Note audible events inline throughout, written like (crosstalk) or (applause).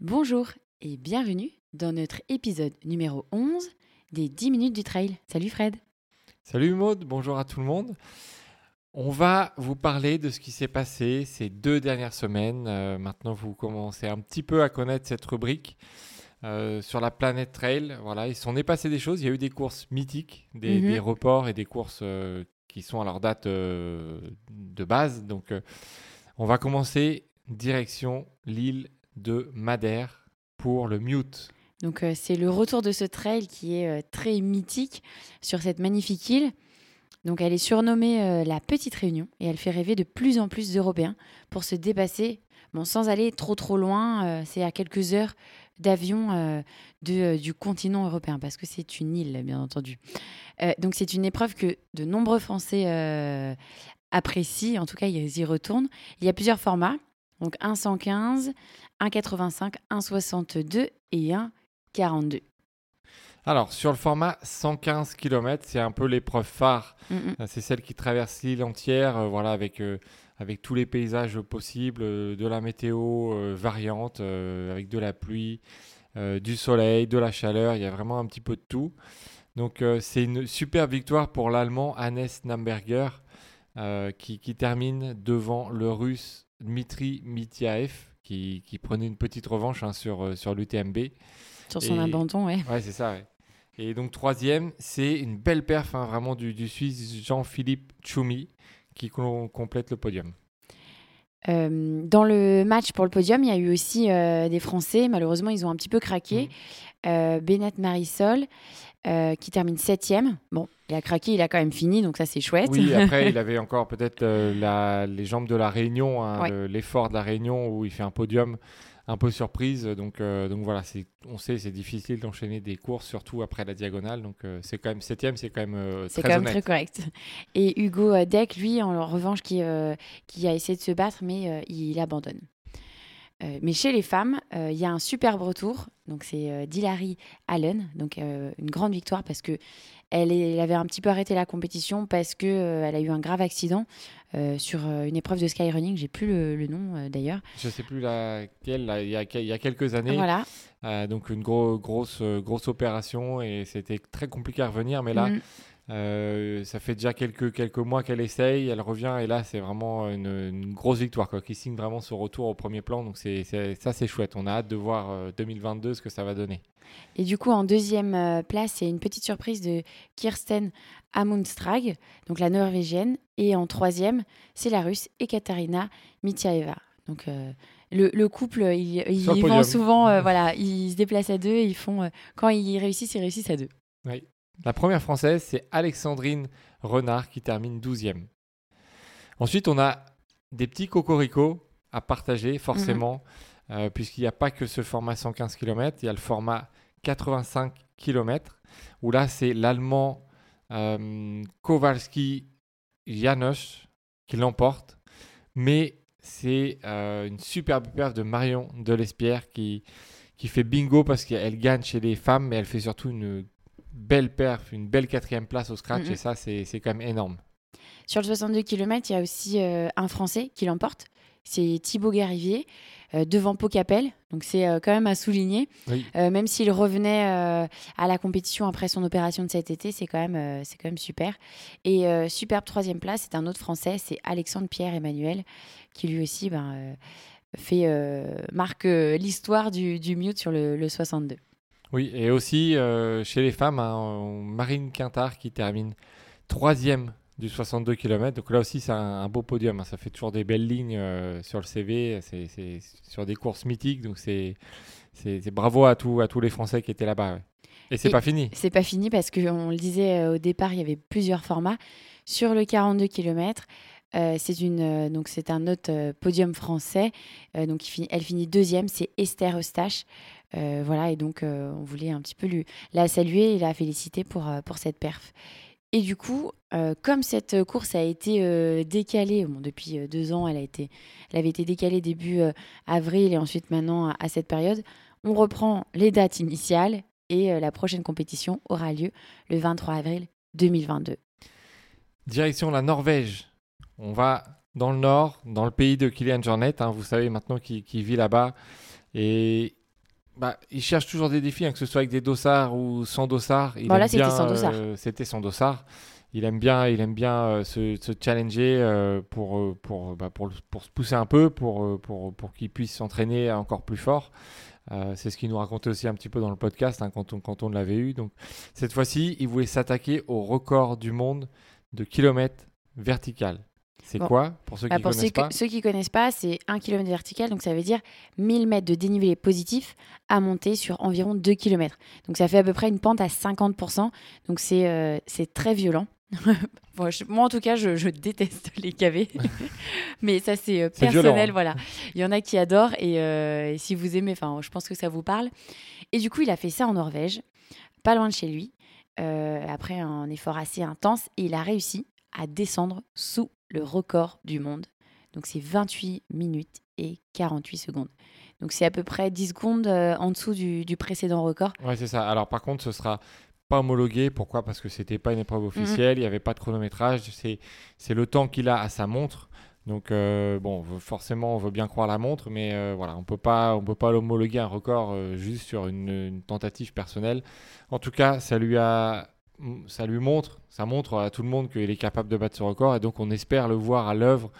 Bonjour et bienvenue dans notre épisode numéro 11 des 10 minutes du trail. Salut Fred. Salut Maude, bonjour à tout le monde. On va vous parler de ce qui s'est passé ces deux dernières semaines. Euh, maintenant, vous commencez un petit peu à connaître cette rubrique euh, sur la planète trail. Voilà, il s'en est passé des choses. Il y a eu des courses mythiques, des, Mhm. des reports et des courses euh, qui sont à leur date de base. Donc, on va commencer direction l'île de Madère pour le Mute. Donc euh, c'est le retour de ce trail qui est euh, très mythique sur cette magnifique île. Donc elle est surnommée euh, la Petite Réunion et elle fait rêver de plus en plus d'Européens pour se dépasser, bon, sans aller trop trop loin, c'est à quelques heures d'avion du continent européen parce que c'est une île bien entendu. Donc c'est une épreuve que de nombreux Français apprécient, en tout cas ils y retournent. Il y a plusieurs formats, donc 1,115, 1,85, 1,62 et 1,42. Alors, sur le format 115 km, c'est un peu l'épreuve phare Mm, mm. Euh, C'est celle qui traverse l'île entière, euh, voilà, avec, euh, avec tous les paysages possibles, euh, de la météo variante, avec de la pluie, du soleil, de la chaleur, il y a vraiment un petit peu de tout. Donc c'est une super victoire pour l'Allemand Hannes Namberger, qui, qui termine devant le Russe Dmitri Mityaev, qui, qui prenait une petite revanche hein, sur, euh, sur l'UTMB. Sur son Et- abandon, ouais. Ouais, c'est ça, ouais. Et donc, troisième, c'est une belle perf, hein, vraiment, du, du Suisse Jean-Philippe Choumi, qui com- complète le podium. Euh, dans le match pour le podium, il y a eu aussi euh, des Français. Malheureusement, ils ont un petit peu craqué. Euh, Bennett Marisol, qui termine septième. Bon, il a craqué, il a quand même fini, donc ça, c'est chouette. Oui, après, (laughs) il avait encore peut-être les jambes de la Réunion, hein, Ouais. l'effort de la Réunion, où il fait un podium un peu surprise. Donc, euh, donc voilà, on sait, c'est difficile d'enchaîner des courses, surtout après la diagonale. Donc, euh, c'est quand même septième, c'est quand même euh, C'est très quand même très correct. Et Hugo Deck, lui, en revanche, qui, qui a essayé de se battre, mais il abandonne. Euh, mais chez les femmes, euh, il y a un superbe retour. Donc c'est euh, Dilary Allen, donc euh, une grande victoire parce que elle, est- elle avait un petit peu arrêté la compétition parce que elle a eu un grave accident sur une épreuve de skyrunning. J'ai plus le, le nom d'ailleurs. Je sais plus laquelle, là, il y a, il y a quelques années. Voilà. Donc une gros, grosse, grosse opération et c'était très compliqué à revenir. Mais là, Mm. Euh, ça fait déjà quelques, quelques mois qu'elle essaye, elle revient et là, c'est vraiment une, une grosse victoire quoi, qui signe vraiment son retour au premier plan. Donc c'est, ça, c'est chouette. On a hâte de voir euh, 2022 ce que ça va donner. Et du coup, en deuxième euh, place, c'est une petite surprise de Kirsten Amundstrag, donc la norvégienne. Et en troisième, c'est la russe Ekaterina Mityaeva. Donc euh, le, le couple, ils ils vont souvent, euh, (laughs) voilà, ils se déplacent à deux. et Ils font, euh, quand ils réussissent, ils réussissent à deux. La première française, c'est Alexandrine Renard qui termine 12e. Ensuite, on a des petits cocoricots à partager, forcément, euh, puisqu'il n'y a pas que ce format 115 km, il y a le format 85 km, où là, c'est l'Allemand euh, Kowalski Janos qui l'emporte, mais c'est euh, une superbe perf de Marion Delespierre qui, qui fait bingo parce qu'elle gagne chez les femmes, mais elle fait surtout une belle perf, une belle quatrième place au scratch, et ça, c'est quand même énorme. Sur le 62 km, il y a aussi euh, un Français qui l'emporte. C'est Thibaut Garivier euh, devant Pau-Capel. Donc c'est euh, quand même à souligner. Oui. Euh, même s'il revenait à la compétition après son opération de cet été, c'est quand même, c'est quand même super. Et superbe troisième place, c'est un autre Français, c'est Alexandre Pierre Emmanuel, qui lui aussi ben, fait marque l'histoire du, du mute sur le, le 62. Oui, et aussi euh, chez les femmes, hein, Marine Quintard qui termine troisième du 62 km. Donc là aussi, c'est un, un beau podium. hein. Ça fait toujours des belles lignes euh, sur le CV. C'est sur des courses mythiques. Donc c'est bravo à, tous à tous les Français qui étaient là-bas. ouais. Et c'est pas fini. C'est pas fini parce qu'on le disait euh, au départ, il y avait plusieurs formats. Sur le 42 km, c'est une euh, un autre euh, podium français. Euh, donc elle finit deuxième, c'est Esther Eustache. Euh, voilà et donc euh, on voulait un petit peu lui, la saluer et la féliciter pour euh, pour cette perf. Et du coup, euh, comme cette course a été euh, décalée, bon, depuis euh, deux ans, elle, a été, elle avait été décalée début euh, avril et ensuite maintenant à, cette période, on reprend les dates initiales et euh, la prochaine compétition aura lieu le 23 avril 2022. Direction la Norvège. On va dans le nord, dans le pays de Kylian Jornet. hein, vous savez maintenant qui, vit là-bas. Et bah, il cherche toujours des défis, hein, que ce soit avec des dossards ou sans dossard. Il Voilà, aime c'était sans dossard. euh, C'était sans dossard. Il aime bien, il aime bien euh, se, se challenger euh, pour, pour, bah, pour, pour se pousser un peu, pour, pour, pour qu'il puisse s'entraîner encore plus fort. C'est ce qu'il nous racontait aussi un petit peu dans le podcast hein, quand on, quand on l'avait eu. Donc, cette fois-ci, il voulait s'attaquer au record du monde de kilomètres vertical. C'est Bon. quoi pour ceux Bah, qui pour connaissent ceux, pas que- ceux qui connaissent pas, c'est 1 km vertical, donc ça veut dire 1000 mètres de dénivelé positif à monter sur environ 2 km. Donc ça fait à peu près une pente à 50%, donc c'est euh, très violent. (laughs) Bon, je- moi en tout cas, je, je déteste les KV, (laughs) mais ça c'est euh, violent, personnel, hein. voilà. Il y en a qui adorent et, euh, et si vous aimez, enfin, je pense que ça vous parle. Et du coup, il a fait ça en Norvège, pas loin de chez lui, euh, après un effort assez intense, et il a réussi à descendre sous le record du monde. Donc c'est 28 minutes et 48 secondes. Donc c'est à peu près 10 secondes euh, en dessous du, du précédent record. Ouais, c'est ça. Alors, par contre, ce sera pas homologué. Pourquoi? Parce que c'était pas une épreuve officielle. Il n'y avait pas de chronométrage. C'est, le temps qu'il a à sa montre. Donc, euh, bon, forcément, on veut bien croire la montre, mais euh, voilà, on peut pas, on peut pas homologuer un record euh, juste sur une, une tentative personnelle. En tout cas, ça lui a, ça lui montre, ça montre à tout le monde qu'il est capable de battre ce record, et donc on espère le voir à l'œuvre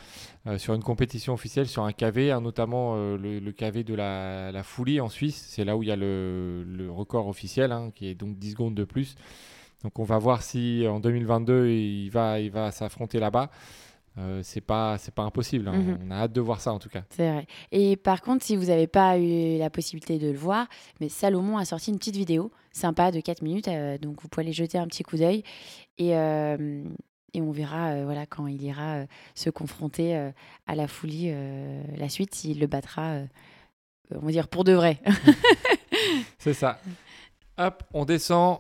euh, sur une compétition officielle, sur un KV, hein, notamment euh, le, le KV de la, la en Suisse. C'est là où il y a le, le record officiel, hein, qui est donc 10 secondes de plus. Donc on va voir si en 2022 il va, il va s'affronter là-bas. Euh, c'est pas, c'est pas impossible. hein. Mhm. On a hâte de voir ça en tout cas. C'est vrai. Et par contre, si vous n'avez pas eu la possibilité de le voir, mais Salomon a sorti une petite vidéo sympa de 4 minutes, euh, donc vous pouvez aller jeter un petit coup d'œil et, euh, et on verra voilà, quand il ira se confronter à la folie la suite, s'il le battra, on va dire pour de vrai. (laughs) C'est ça. Hop, on descend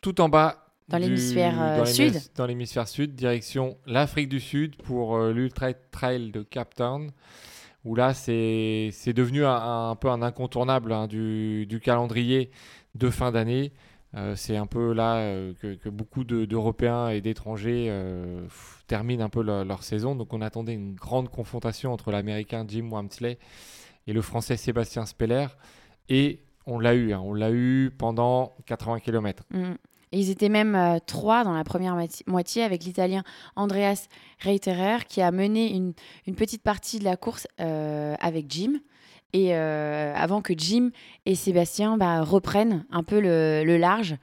tout en bas. Dans l'hémisphère, euh, sud. Dans l'hémisphère sud, direction l'Afrique du Sud pour euh, l'Ultra Trail de Cape Town. Où là, c'est devenu un, un peu un incontournable hein, du, du calendrier de fin d'année. Euh, c'est un peu là que, que beaucoup de- d'Européens et d'étrangers terminent un peu leur, leur saison. Donc on attendait une grande confrontation entre l'Américain Jim Wamsley et le Français Sébastien Speller. Et on l'a eu, hein, on l'a eu pendant 80 km. Mm. Ils étaient même euh, trois dans la première moiti- moitié avec l'Italien Andreas Reiterer qui a mené une, petite partie de la course euh, avec Jim. Et euh, avant que Jim et Sébastien bah, reprennent un peu le, large,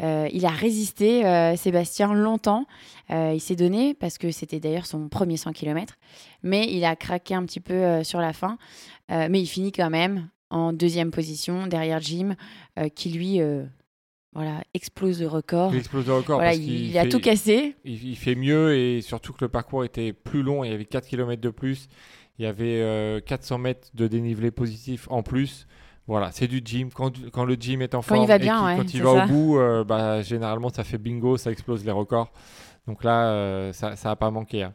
il a résisté, Sébastien, longtemps. Il s'est donné, parce que c'était d'ailleurs son premier 100 km, mais il a craqué un petit peu sur la fin. Mais il finit quand même en deuxième position, derrière Jim, qui lui voilà, explose le record. Il explose le record Voilà, parce il, qu'il il a fait- tout cassé. il, il fait mieux et surtout que le parcours était plus long. Il y avait 4 km de plus. Il y avait euh, 400 mètres de dénivelé positif en plus. Voilà, c'est du gym. Quand, quand le gym est en Quand il forme va et bien, ouais, quand il va au bout, euh, bah, généralement ça fait bingo, ça explose les records. Donc là, euh, ça n'a pas manqué. hein.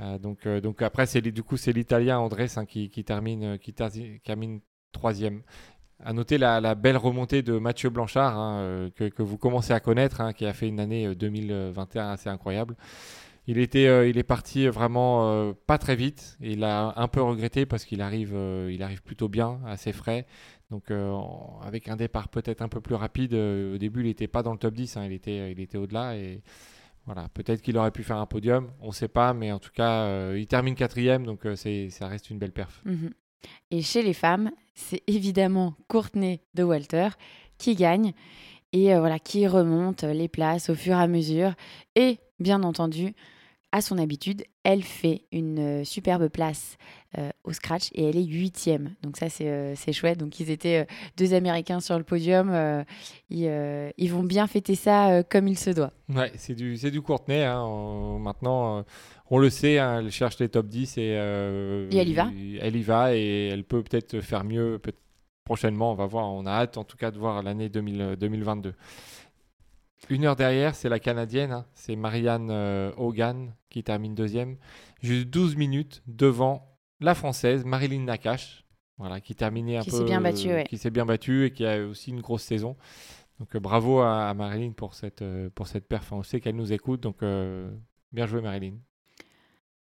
Euh, donc, euh, donc après, c'est, du coup, c'est l'Italien Andrés hein, qui, qui termine, euh, qui, termine troisième. À noter la, belle remontée de Mathieu Blanchard, hein, euh, que, vous commencez à connaître, hein, qui a fait une année euh, 2021 assez incroyable. Il, était, euh, il est parti vraiment euh, pas très vite. Il a un peu regretté parce qu'il arrive, euh, arrive plutôt bien, assez frais. Donc euh, avec un départ peut-être un peu plus rapide, euh, au début il n'était pas dans le top 10, hein, il était, il était au-delà. Et voilà, peut-être qu'il aurait pu faire un podium, on ne sait pas, mais en tout cas euh, il termine quatrième, donc euh, ça reste une belle perf. Mhm. Et chez les femmes, c'est évidemment Courtenay de Walter qui gagne et euh, voilà qui remonte les places au fur et à mesure. Et bien entendu, à son habitude, elle fait une euh, superbe place euh, au scratch et elle est huitième. Donc ça, c'est euh, chouette. Donc ils étaient euh, deux Américains sur le podium. ils, ils vont bien fêter ça comme il se doit. Ouais, c'est du, du Courtenay. hein, on- maintenant, on le sait, hein, elle cherche les top 10 et, Et elle y va. Elle y va et elle peut peut-être faire mieux peut prochainement. On va voir. On a hâte en tout cas de voir l'année 2000 2022. Une heure derrière, c'est la Canadienne. hein, c'est Marianne euh, Hogan qui termine deuxième. Juste 12 minutes devant la Française Marilyn Nakache. Voilà, qui terminait un Qui peu. s'est bien battue, ouais. Qui s'est bien battue et qui a aussi une grosse saison. Donc euh, bravo à, à Marilyn pour cette, euh, pour cette perf. On sait qu'elle nous écoute, donc bien joué Marilyn.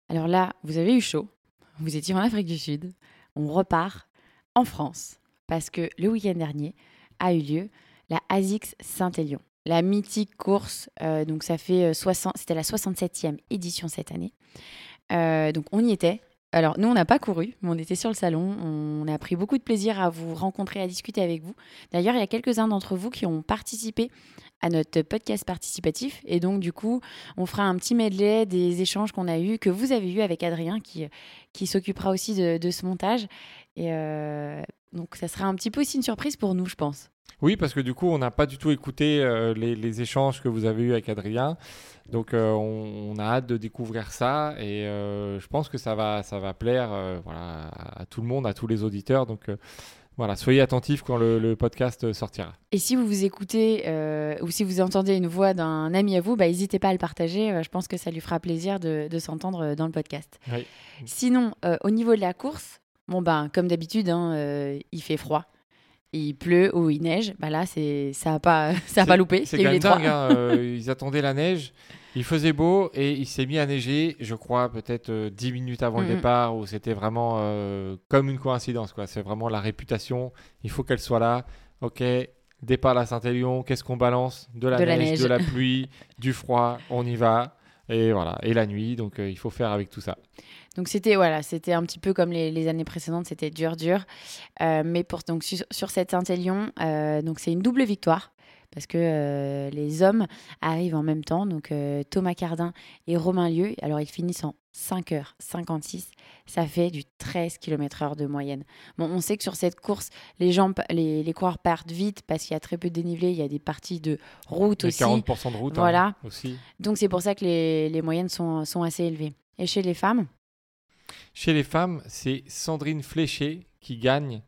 Alors là, vous avez eu chaud. Vous étiez en Afrique du Sud. On repart en France parce que le week-end dernier a eu lieu la ASICS Saint-Élion. La mythique course, euh, donc ça fait 60, c'était la 67e édition cette année. donc on y était, alors, nous, on n'a pas couru, mais on était sur le salon. On a pris beaucoup de plaisir à vous rencontrer, à discuter avec vous. D'ailleurs, il y a quelques-uns d'entre vous qui ont participé à notre podcast participatif. Et donc, du coup, on fera un petit medley des échanges qu'on a eus, que vous avez eus avec Adrien, qui, qui s'occupera aussi de, ce montage. Et euh, donc, ça sera un petit peu aussi une surprise pour nous, je pense. Oui, parce que du coup, on n'a pas du tout écouté euh, les, échanges que vous avez eus avec Adrien. Donc, euh, on, a hâte de découvrir ça et je pense que ça va, ça va plaire voilà, à tout le monde, à tous les auditeurs. Donc, voilà, soyez attentifs quand le, podcast sortira. Et si vous vous écoutez ou si vous entendez une voix d'un ami à vous, bah, n'hésitez pas à le partager. Je pense que ça lui fera plaisir de, s'entendre dans le podcast. Sinon, au niveau de la course, bon ben, comme d'habitude, hein, il fait froid. Il pleut ou il neige, bah là c'est ça n'a pas (laughs) ça a pas loupé. C'est quand même dingue. Hein, ils attendaient la neige. Il faisait beau et il s'est mis à neiger, je crois, peut-être 10 euh, minutes avant le départ, où c'était vraiment euh, comme une coïncidence. quoi. C'est vraiment la réputation, il faut qu'elle soit là. Ok, départ à Saint-Élion, qu'est-ce qu'on balance? De la, neige, de la (laughs) pluie, du froid, on y va. Et voilà, et la nuit, donc euh, il faut faire avec tout ça. Donc c'était voilà, c'était un petit peu comme les, années précédentes, c'était dur, dur. mais pour donc sur, cette Saint-Élion, donc c'est une double victoire parce que euh, les hommes arrivent en même temps. Donc euh, Thomas Cardin et Romain Lieu, alors ils finissent en 5h56. Ça fait du 13 km/h de moyenne. Bon, on sait que sur cette course, les, gens, les, les coureurs partent vite parce qu'il y a très peu de dénivelé. Il y a des parties de route aussi. 40% de route hein, voilà. aussi. Donc c'est pour ça que les, les moyennes sont, sont assez élevées. Et chez les femmes Chez les femmes, c'est Sandrine Fléché qui gagne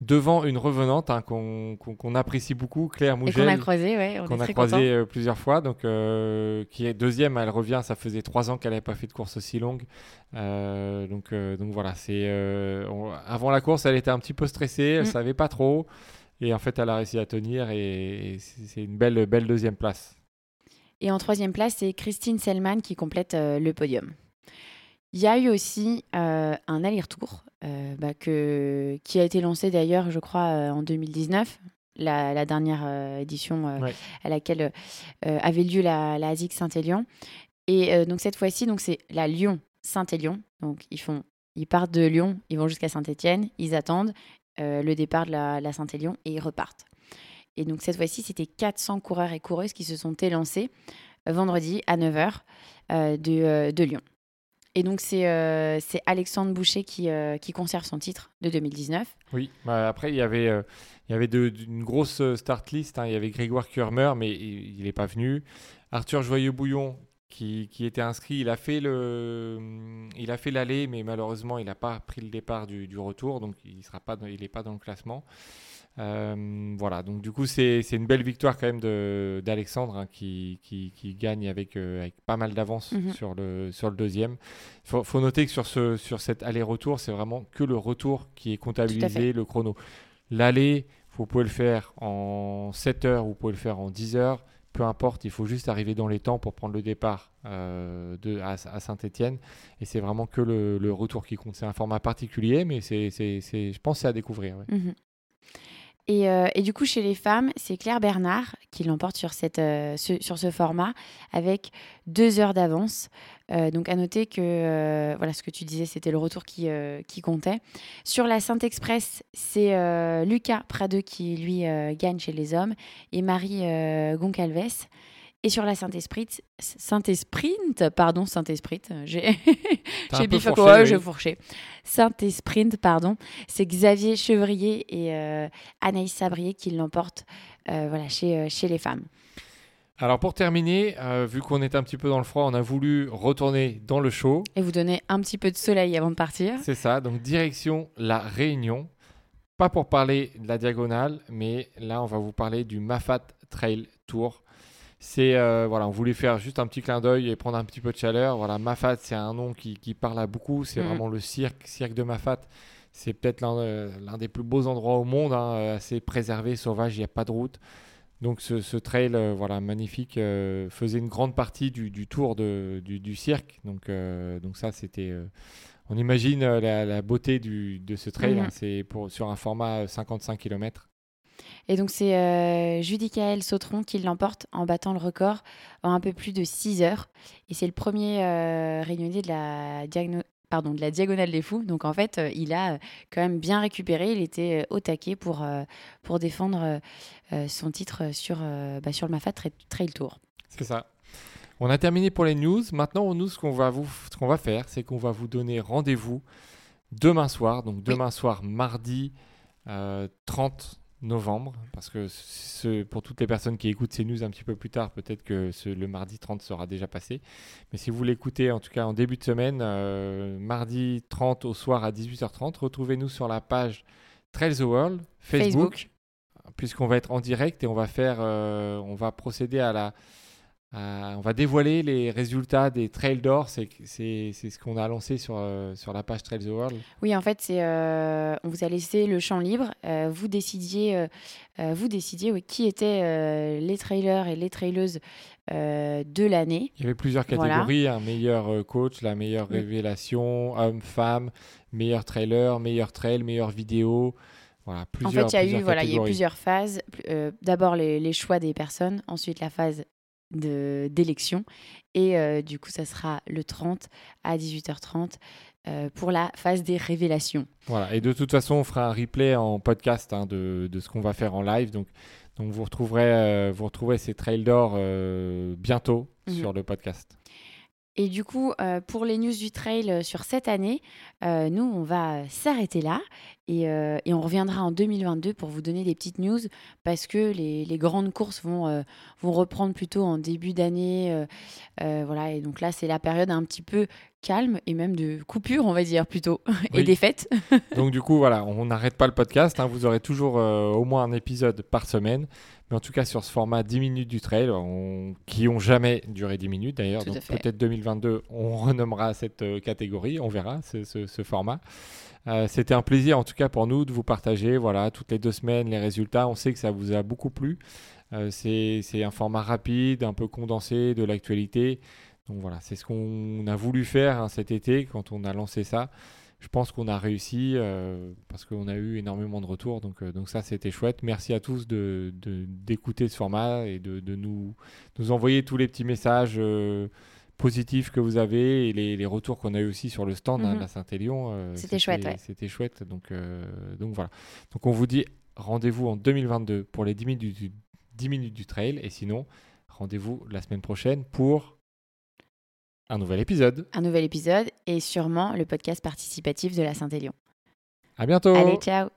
devant une revenante hein, qu'on apprécie beaucoup, Claire Mougel. Qu'on a croisé, ouais, Qu'on a croisé euh, plusieurs fois. Donc, euh, qui est deuxième, elle revient. Ça faisait trois ans qu'elle n'avait pas fait de course aussi longue. Euh, donc, donc voilà, c'est avant la course, elle était un petit peu stressée, elle ne mm. savait pas trop. Et en fait, elle a réussi à tenir et, c'est une belle, belle deuxième place. Et en troisième place, c'est Christine Selman qui complète le podium. Il y a eu aussi un aller-retour euh, bah, que, qui a été lancé d'ailleurs, je crois, euh, en 2019, la, dernière euh, édition à laquelle avait lieu la, la ASIC Saint-Élion. Et donc cette fois-ci, donc c'est la Lyon-Saint-Élion. Donc ils font, ils partent de Lyon, ils vont jusqu'à Saint-Étienne, ils attendent le départ de la, la Saint-Élion et ils repartent. Et donc cette fois-ci, c'était 400 coureurs et coureuses qui se sont élancés vendredi à 9h de, de Lyon. Et donc, c'est euh, Alexandre Boucher qui, euh, qui conserve son titre de 2019. Oui, bah, après, il y avait, euh, il y avait de, une grosse start list. Hein. Il y avait Grégoire Kurmer, mais il n'est pas venu. Arthur Joyeux-Bouillon, qui, qui, était inscrit, il a fait fait l'aller, mais malheureusement, il n'a pas pris le départ du, du retour, donc il n'est pas, il pas dans le classement. Euh, voilà, donc du coup, c'est une belle victoire quand même d'Alexandre hein, qui, qui, qui, gagne avec, euh, avec pas mal d'avance mhm. sur, le, sur le deuxième. Il faut, faut, noter que sur, ce, sur cet aller-retour, c'est vraiment que le retour qui est comptabilisé, le chrono. L'aller, vous pouvez le faire en 7 heures, vous pouvez le faire en 10 heures, peu importe, il faut juste arriver dans les temps pour prendre le départ euh, de, à, Saint-Etienne. Et c'est vraiment que le, le, retour qui compte. C'est un format particulier, mais c'est, je pense que c'est à découvrir. Euh, et, du coup, chez les femmes, c'est Claire Bernard qui l'emporte sur, euh, ce, sur ce format avec deux heures d'avance. Euh, donc, à noter que, voilà, ce que tu disais, c'était le retour qui, qui comptait. Sur la Saint-Express, c'est Lucas Pradeux qui, lui, gagne chez les hommes et Marie Goncalves et sur la Saint-Esprit, Saint-Esprint, pardon, Saint-Esprit, j'ai (laughs) bifurqué, je fourché. Saint-Esprint, pardon, c'est Xavier Chevrier et euh, Anaïs Sabrier qui l'emportent euh, voilà, chez, euh, chez les femmes. Alors pour terminer, vu qu'on est un petit peu dans le froid, on a voulu retourner dans le chaud. Et vous donner un petit peu de soleil avant de partir. C'est ça, donc direction la Réunion. Pas pour parler de la diagonale, mais là on va vous parler du Mafat Trail Tour. C'est euh, voilà, on voulait faire juste un petit clin d'œil et prendre un petit peu de chaleur. Voilà, Mafat, c'est un nom qui, parle à beaucoup. C'est mm. vraiment le cirque, cirque de Mafat. C'est peut-être l'un euh, des plus beaux endroits au monde, hein, assez préservé, sauvage. Il n'y a pas de route. Donc ce, trail, euh, voilà, magnifique, faisait une grande partie du, tour du, cirque. Donc, donc ça, c'était on imagine euh, la, la beauté du, de ce trail. Mhm. hein. C'est pour sur un format 55 km. Et donc, c'est euh, Judicaël Sautron qui l'emporte en battant le record en un peu plus de 6 heures. Et c'est le premier euh, réunionnais de la, diagno- pardon, de la Diagonale des Fous. Donc, en fait, euh, il a euh, quand même bien récupéré. Il était euh, au taquet pour, pour défendre son titre sur, bah, sur le Mafat Tra- Trail Tour. C'est ça. On a terminé pour les news. Maintenant, nous, ce qu'on va, vous, ce qu'on va faire, c'est qu'on va vous donner rendez-vous demain soir. Donc, demain soir, mardi euh, 30 novembre. Parce que ce- pour toutes les personnes qui écoutent ces news un petit peu plus tard, peut-être que ce- le mardi 30 sera déjà passé. Mais si vous l'écoutez, en tout cas en début de semaine, euh, mardi 30 au soir à 18h30, retrouvez-nous sur la page Trails the World, Facebook, puisqu'on va être en direct et on va faire, euh, on va procéder à la, on va dévoiler les résultats des Trails d'or. C'est, ce qu'on a lancé sur, euh, sur la page Trails the World. Oui, en fait, c'est euh, on vous a laissé le champ libre. Euh, vous décidiez, euh, euh, vous décidiez oui, qui étaient euh, les trailers et les traileuses euh, de l'année. Il y avait plusieurs Voilà. catégories, un meilleur euh, coach, la meilleure Oui. révélation, homme, femme, meilleur trailer, meilleur trail, meilleure vidéo. Voilà, En plusieurs, fait, il y a eu plusieurs voilà, il y a eu plusieurs phases. Euh, D'abord les, les choix des personnes, ensuite la phase d'élection, et euh, du coup, ça sera le 30 à 18h30 euh, pour la phase des révélations. Voilà, et de toute façon, on fera un replay en podcast hein, de, de ce qu'on va faire en live. Donc, donc vous, retrouverez, euh, vous retrouverez ces trails d'or euh, bientôt Mhm. sur le podcast. Et du coup, euh, pour les news du trail euh, sur cette année, euh, nous, on va s'arrêter là et, on reviendra en 2022 pour vous donner des petites news parce que les, les grandes courses vont, vont reprendre plutôt en début d'année. voilà, et donc là, c'est la période un petit peu calme et même de coupure, on va dire plutôt, (laughs) et Oui. des fêtes. (laughs) Donc du coup, voilà, on n'arrête pas le podcast. hein. vous aurez toujours euh, au moins un épisode par semaine. Mais en tout cas, sur ce format 10 minutes du trail, on- qui ont jamais duré 10 minutes d'ailleurs. Donc peut-être 2022, on (laughs) renommera cette euh, catégorie. On verra ce, ce- ce format. Euh, C'était un plaisir en tout cas pour nous de vous partager voilà, toutes les deux semaines les résultats. On sait que ça vous a beaucoup plu. C'est c'est un format rapide, un peu condensé de l'actualité. Donc voilà, c'est ce qu'on a voulu faire hein, cet été quand on a lancé ça. Je pense qu'on a réussi euh, parce qu'on a eu énormément de retours. Donc, euh, donc ça, c'était chouette. Merci à tous de- de- d'écouter ce format et de, de nous, nous envoyer tous les petits messages euh, positifs que vous avez et les, les retours qu'on a eu aussi sur le stand hein, de la Saint-Élion. C'était chouette, ouais. C'était chouette. Donc, donc voilà. Donc on vous dit rendez-vous en 2022 pour les 10 minutes du, 10 minutes du trail. Et sinon, rendez-vous la semaine prochaine pour un nouvel épisode. Un nouvel épisode et sûrement le podcast participatif de la Saint-Élion. À bientôt. Allez, ciao